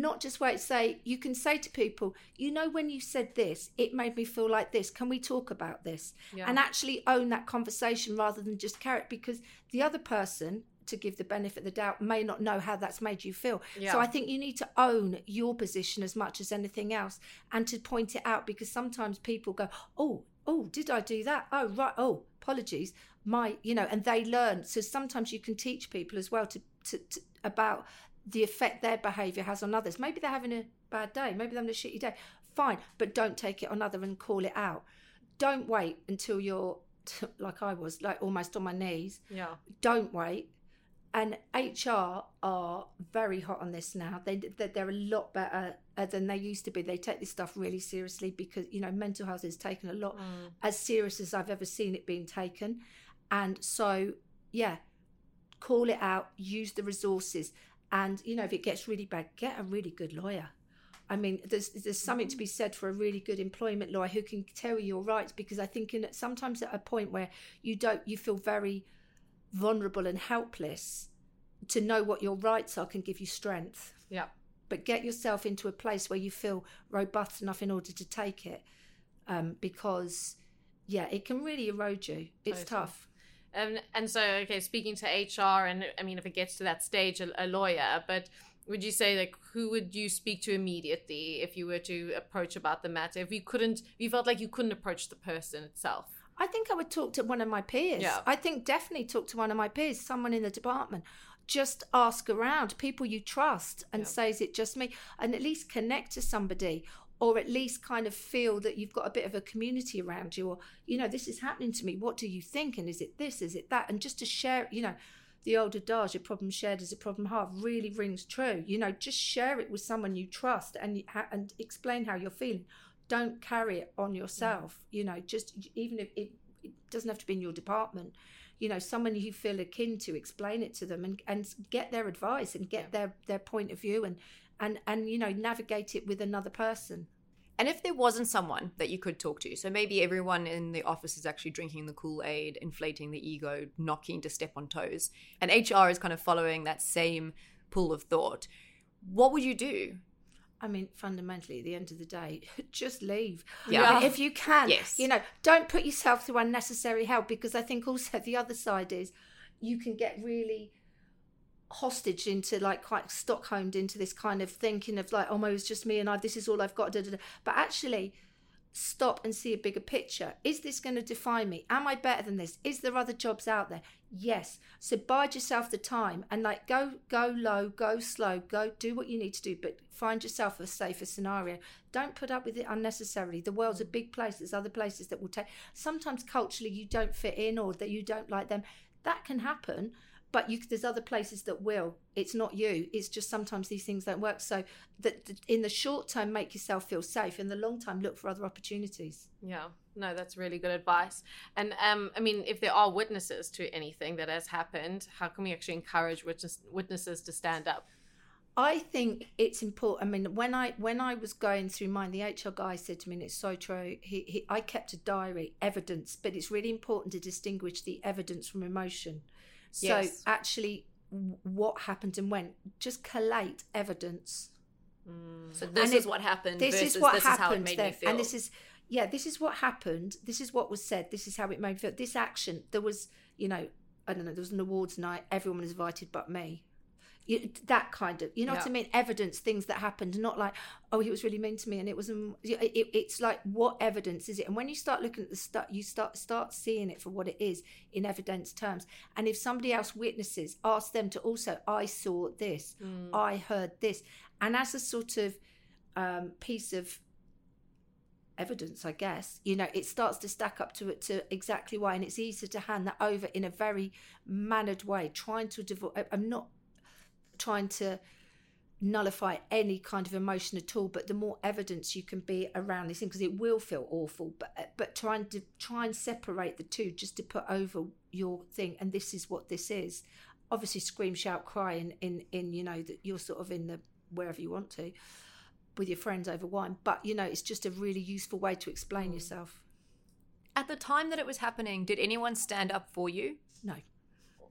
not just wait say you can say to people, you know when you said this, it made me feel like this. Can we talk about this? Yeah. And actually own that conversation rather than just carry it because the other person to give the benefit of the doubt may not know how that's made you feel. Yeah. So I think you need to own your position as much as anything else and to point it out because sometimes people go, "Oh, oh, did I do that? Oh, right. Oh, apologies. My, you know, and they learn. So sometimes you can teach people as well to, to, to about the effect their behaviour has on others. Maybe they're having a bad day. Maybe they're having a shitty day. Fine, but don't take it on other and call it out. Don't wait until you're like I was, like almost on my knees. Yeah. Don't wait. And HR are very hot on this now. They they- they're a lot better uh, than they used to be. They take this stuff really seriously because you know mental health is taken a lot Mm. as serious as I've ever seen it being taken. And so, yeah, call it out, use the resources. And, you know, if it gets really bad, get a really good lawyer. I mean, there's there's something to be said for a really good employment lawyer who can tell you your rights because I think in sometimes at a point where you don't you feel very vulnerable and helpless to know what your rights are can give you strength Yeah. but get yourself into a place where you feel robust enough in order to take it um, because yeah it can really erode you it's Totally. tough And and so okay, speaking to HR, and I mean, if it gets to that stage, a, a lawyer. But would you say like who would you speak to immediately if you were to approach about the matter? If you couldn't, if you felt like you couldn't approach the person itself. i think i would talk to one of my peers Yeah. i think definitely talk to one of my peers someone in the department just ask around people you trust and Yeah. say is it just me and at least connect to somebody or at least kind of feel that you've got a bit of a community around you or you know this is happening to me what do you think and is it this is it that? And just to share you know the old adage a problem shared is a problem halved really rings true. You know just share it with someone you trust and and explain how you're feeling. Don't carry it on yourself mm. you know just even if it, it doesn't have to be in your department you know someone you feel akin to explain it to them and and get their advice and get yeah. their their point of view and and and you know navigate it with another person and if there wasn't someone that you could talk to, so maybe everyone in the office is actually drinking the Kool Aid, inflating the ego, not keen to step on toes, and HR is kind of following that same pool of thought, what would you do? I mean, fundamentally, at the end of the day, just leave. Yeah. if you can. Yes. You know, don't put yourself through unnecessary hell because I think also the other side is you can get really hostage into like quite stockholmed into this kind of thinking of like, oh, my, it's just me and I, this is all I've got. Da, da, da. But actually, stop and see a bigger picture. Is this going to define me? Am I better than this? Is there other jobs out there? Yes. So bide yourself the time and like go go low, go slow, go do what you need to do, but find yourself a safer scenario. Don't put up with it unnecessarily. The world's a big place. There's other places that will take sometimes culturally you don't fit in or that you don't like them. That can happen but you, there's other places that will. It's not you. It's just sometimes these things don't work. So that in the short term, make yourself feel safe. In the long term, look for other opportunities. Yeah, no, that's really good advice. And um, I mean, if there are witnesses to anything that has happened, how can we actually encourage witness, witnesses to stand up? I think it's important. I mean, when I when I was going through mine, the HR guy said to me, and it's so true. He, he I kept a diary, evidence, but it's really important to distinguish the evidence from emotion. So actually, what happened and when, just collate evidence. Mm. So this and is it, what happened. This is what this happened. Is then, and this is yeah, this is what happened. This is what was said. This is how it made me feel. This action. There was, you know, I don't know. There was an awards night. Everyone was invited but me you, that kind of you know yeah. what i mean evidence things that happened not like oh he was really mean to me and it was um, it, it's like what evidence is it and when you start looking at the stuff you start start seeing it for what it is in evidence terms and if somebody else witnesses ask them to also i saw this mm. i heard this and as a sort of um, piece of evidence, I guess. You know, it starts to stack up to it to exactly why, and it's easier to hand that over in a very mannered way, trying to devote. I'm not trying to nullify any kind of emotion at all but the more evidence you can be around these things because it will feel awful but but trying to try and separate the two just to put over your thing and this is what this is. Obviously scream shout cry in in, in you know that you're sort of in the wherever you want to with your friends over wine but you know it's just a really useful way to explain mm. yourself. At the time that it was happening did anyone stand up for you? No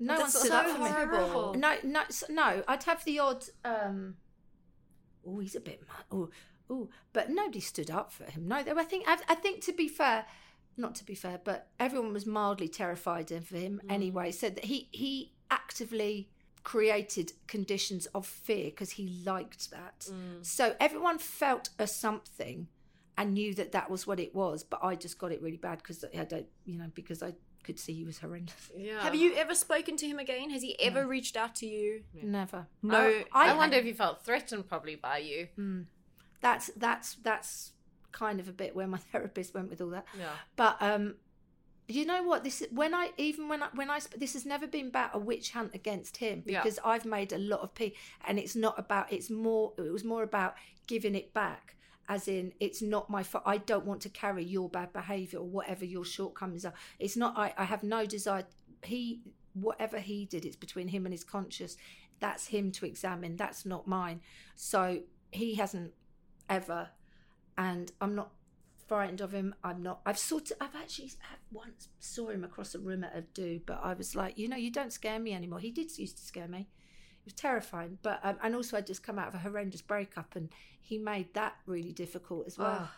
no one stood so up for horrible. No, no, no. I'd have the odd. um Oh, he's a bit. Oh, oh, but nobody stood up for him. No, I think. I, I think to be fair, not to be fair, but everyone was mildly terrified of him mm. anyway. So that he he actively created conditions of fear because he liked that. Mm. So everyone felt a something and knew that that was what it was. But I just got it really bad because I don't, you know, because I could see he was horrendous. Yeah. Have you ever spoken to him again? Has he ever no. reached out to you? Never. No. I, I, I wonder if he felt threatened probably by you. Mm. That's that's that's kind of a bit where my therapist went with all that. Yeah. But um you know what this is when i even when i when i this has never been about a witch hunt against him because yeah. i've made a lot of p and it's not about it's more it was more about giving it back as in it's not my fault i don't want to carry your bad behavior or whatever your shortcomings are. It's not i, I have no desire he whatever he did it's between him and his conscious that's him to examine that's not mine. So he hasn't ever and i'm not frightened of him i'm not i've sort of i've actually I've once saw him across a room at a do but i was like you know you don't scare me anymore. He did used to scare me was terrifying. But um, and also I'd just come out of a horrendous breakup, and he made that really difficult as well. Oh.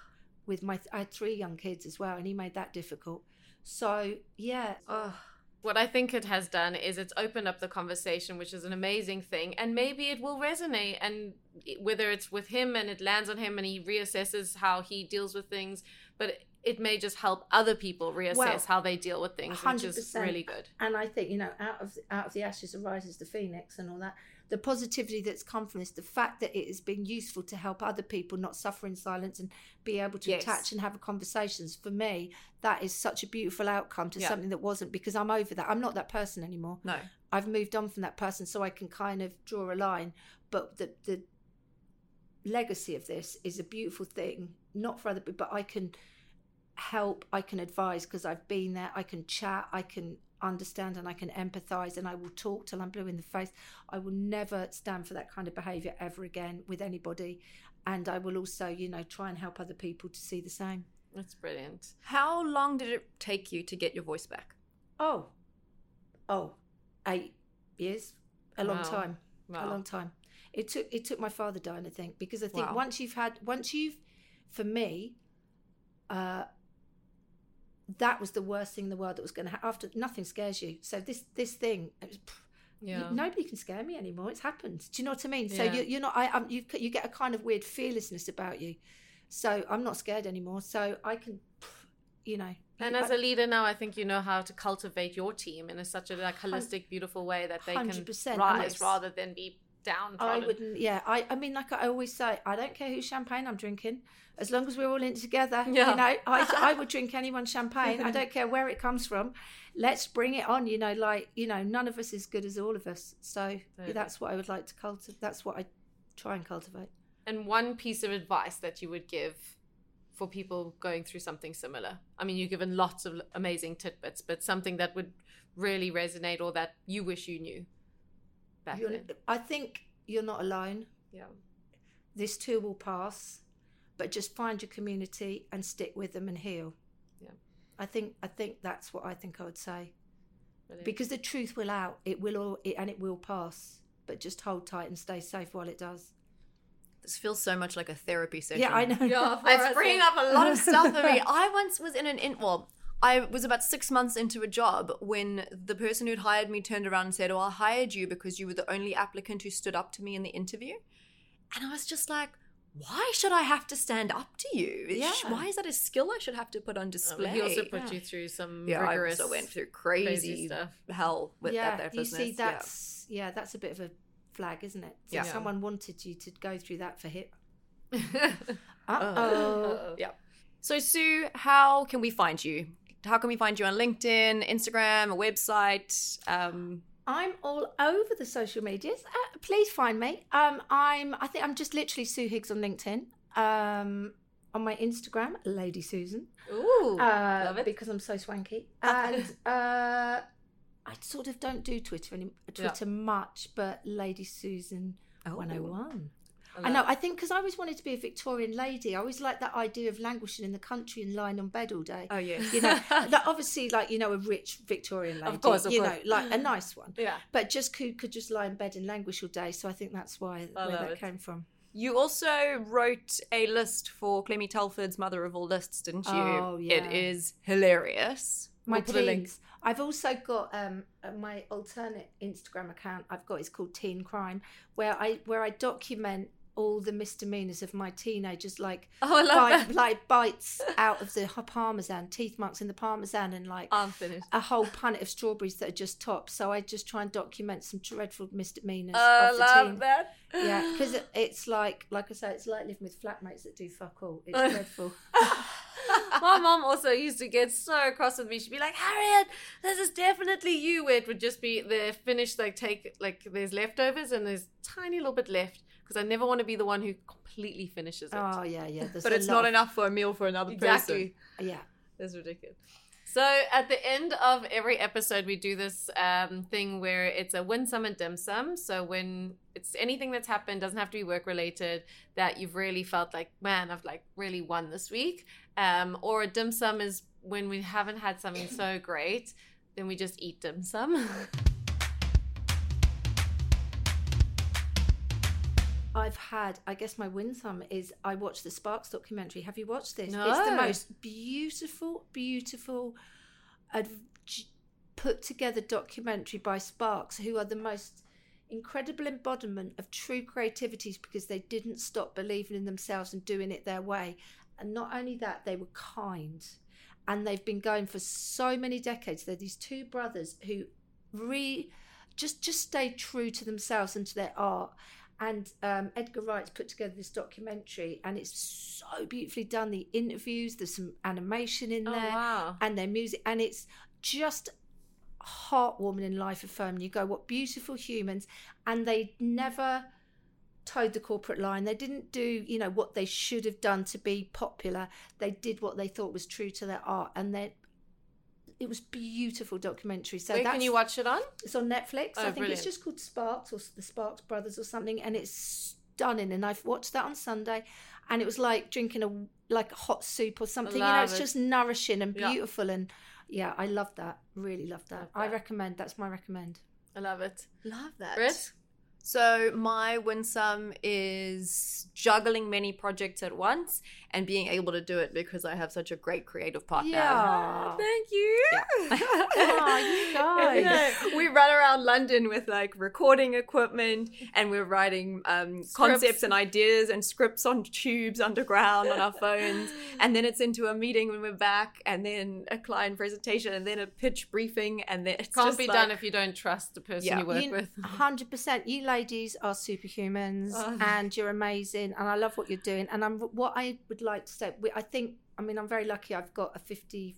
With my, I had three young kids as well, and he made that difficult. So yeah. Oh. What I think it has done is it's opened up the conversation, which is an amazing thing, and maybe it will resonate. And whether it's with him and it lands on him, and he reassesses how he deals with things, but it may just help other people reassess well, how they deal with things, 100%. which is really good. And I think you know, out of out of the ashes arises the phoenix, and all that. the positivity that's come from this, the fact that it has been useful to help other people not suffer in silence and be able to Yes. attach and have conversations. For me, that is such a beautiful outcome to Yeah. something that wasn't because I'm over that. I'm not that person anymore. No. I've moved on from that person, so I can kind of draw a line. But the the legacy of this is a beautiful thing, not for other people, but I can help, I can advise because I've been there. I can chat, I can understand, and I can empathise, and I will talk till I'm blue in the face. I will never stand for that kind of behaviour ever again with anybody, and I will also, you know, try and help other people to see the same. That's brilliant. How long did it take you to get your voice back? Oh, oh, eight years, a long Wow. time. a long time. It took it took my father dying, I think, because I think Wow. once you've had once you've for me, uh that was the worst thing in the world that was going to happen. After nothing scares you, so this this thing, was, pff, you- Yeah. nobody can scare me anymore. It's happened. Do you know what I mean? So Yeah. you, you're not. I um, you you get a kind of weird fearlessness about you. So I'm not scared anymore. So I can, pff, you know. And I- as a leader now, I think you know how to cultivate your team in a such a like holistic, beautiful way that they can 100%, and rise rather than be down. I wouldn't. Yeah, I. I mean, like I always say, I don't care whose champagne I'm drinking, as long as we're all in it together. Yeah. You know, I, I would drink anyone's champagne. I don't care where it comes from. Let's bring it on. You know, like you know, none of us is good as all of us. So Totally. that's what I would like to cultivate. That's what I try and cultivate. And one piece of advice that you would give for people going through something similar. I mean, you've given lots of amazing tidbits, but something that would really resonate or that you wish you knew back You're, then. I think you're not alone. Yeah. This too will pass, but just find your community and stick with them and heal. Yeah. I think. I think that's what I think I would say. Brilliant. because the truth will out it will all it, and it will pass but just hold tight and stay safe while it does This feels so much like a therapy session. yeah i know Yeah, for It's bringing up a lot of stuff for me. I once was in an in well, I was about six months into a job when the person who'd hired me turned around and said, "Oh, I hired you because you were the only applicant who stood up to me in the interview," and I was just like. Why should I have to stand up to you? Yeah. Why is that a skill I should have to put on Um, display? he also put Yeah. you through some yeah, I rigorous also went through crazy crazy, stuff. hell with yeah that, that you business. see yeah. that's yeah. that's a bit of a flag isn't it so Yeah. someone wanted you to go through that for him Uh, uh-oh Yeah. So, Sue, how can we find you? How can we find you on LinkedIn, Instagram, a website? Um, I'm all over the social medias. Uh, please find me. Um, I'm. I think I'm just literally Sue Higgs on LinkedIn. Um, on my Instagram, Lady Susan. Ooh, uh, love it. because I'm so swanky. And uh, I sort of don't do Twitter any Twitter much, but Lady Susan Oh. 101. I know. I think because I always wanted to be a Victorian lady. I always liked that idea of languishing in the country and lying on bed all day. oh, yes. You know, like obviously, like you know, a rich Victorian lady. of course, of you course. know, like a nice one. Yeah. But just could could just lie in bed and languish all day. So I think that's why I where that it. came from. You also wrote a list for Clemmie Telford's Mother of All Lists, didn't you? Oh, yeah. It is hilarious. my We'll put a link. I've also got um uh, my alternate Instagram account. I've got it's called Teen Crime, where I where I document all the misdemeanors of my teenagers, like Oh, bite, like bites out of the parmesan, teeth marks in the parmesan, and like a whole punnet of strawberries that are just topped. So I just try and document some dreadful misdemeanors oh, of the love teen. that. Yeah, because it, it's like, like I say, it's like living with flatmates that do fuck all. It's dreadful. My mom also used to get so cross with me. She'd be like, Harriet, this is definitely you. Where it would just be the finished, like, take, like, there's leftovers and there's tiny little bit left. Because I never want to be the one who completely finishes it. Oh yeah, yeah. There's But it's not enough for a meal for another exactly. person. Yeah. That's ridiculous. So at the end of every episode, we do this um, thing where it's a win some and dim sum. So when it's anything that's happened, doesn't have to be work related, that you've really felt like, man, I've like really won this week. Um, or a dim sum is when we haven't had something so great, then we just eat dim sum. I've had, I guess my win sum is I watched the Sparks documentary. Have you watched this? No. It's the most beautiful, beautiful, ad- put together documentary by Sparks, who are the most incredible embodiment of true creativity because they didn't stop believing in themselves and doing it their way. And not only that, they were kind. And they've been going for so many decades. They're these two brothers who re just just stay true to themselves and to their art. And um, Edgar Wright's put together this documentary, and it's so beautifully done. The interviews, there's some animation in Oh, there, wow. and their music, and it's just heartwarming and life affirming. You go, what beautiful humans, and they never toed the corporate line. They didn't do, you know, what they should have done to be popular. They did what they thought was true to their art, and they. It was beautiful documentary. So Where that's, can you watch it on? It's on Netflix. Oh, I think brilliant. it's just called Sparks or the Sparks Brothers or something, and it's stunning. And I've watched that on Sunday, and it was like drinking a like a hot soup or something. you know, it's it. just nourishing and Yeah. beautiful, and yeah, I love that. Really love that. Love I recommend. That's my recommend. I love it. Love that. So my winsome is juggling many projects at once and being able to do it because I have such a great creative partner. Yeah. Thank you. Aw, you guys. we run around London with like recording equipment and we're writing um, concepts and ideas and scripts on tubes underground on our phones. And then it's into a meeting when we're back and then a client presentation and then a pitch briefing and then it's Can't just be like, done if you don't trust the person Yeah. you work You- with. Hundred percent. You ladies are superhumans, Oh. and you're amazing. And I love what you're doing. And I'm what I would like to say. we- I think. I mean, I'm very lucky. I've got a 50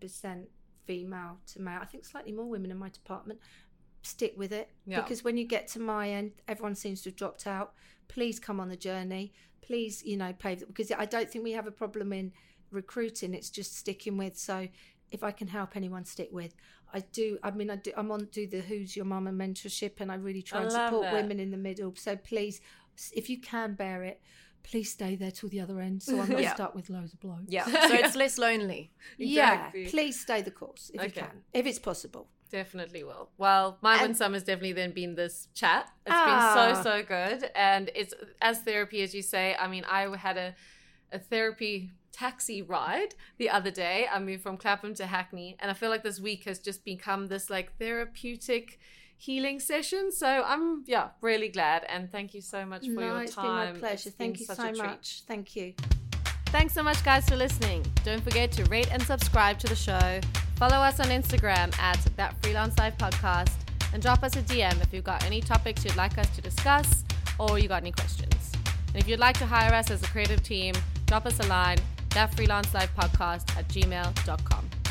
percent female to male. I think slightly more women in my department. Stick with it Yeah. because when you get to my end, everyone seems to have dropped out. Please come on the journey. Please, you know, pave it because I don't think we have a problem in recruiting. It's just sticking with. So if I can help anyone stick with, I do. I mean, I do. I'm on do the Who's Your Mama mentorship, and I really try I and support that. women in the middle. So please, if you can bear it, please stay there till the other end. So I'm not Yeah. stuck with loads of blokes. Yeah, so it's less lonely. Yeah, please stay the course if you can, if it's possible. Definitely will. Well, my And- winsome has definitely then been this chat. It's Ah. been so so good, and it's as therapy as you say. I mean, I had a a therapy taxi ride the other day. I moved from Clapham to Hackney, and I feel like this week has just become this like therapeutic healing session. So I'm yeah really glad, and thank you so much for no, your it's time. It's been my pleasure. It's Thank you so much. Thank you. Thanks so much, guys, for listening. Don't forget to rate and subscribe to the show. Follow us on Instagram at That Freelance Life Podcast and drop us a DM if you've got any topics you'd like us to discuss or you got any questions. And if you'd like to hire us as a creative team, drop us a line, That Freelance Podcast at gmail.com.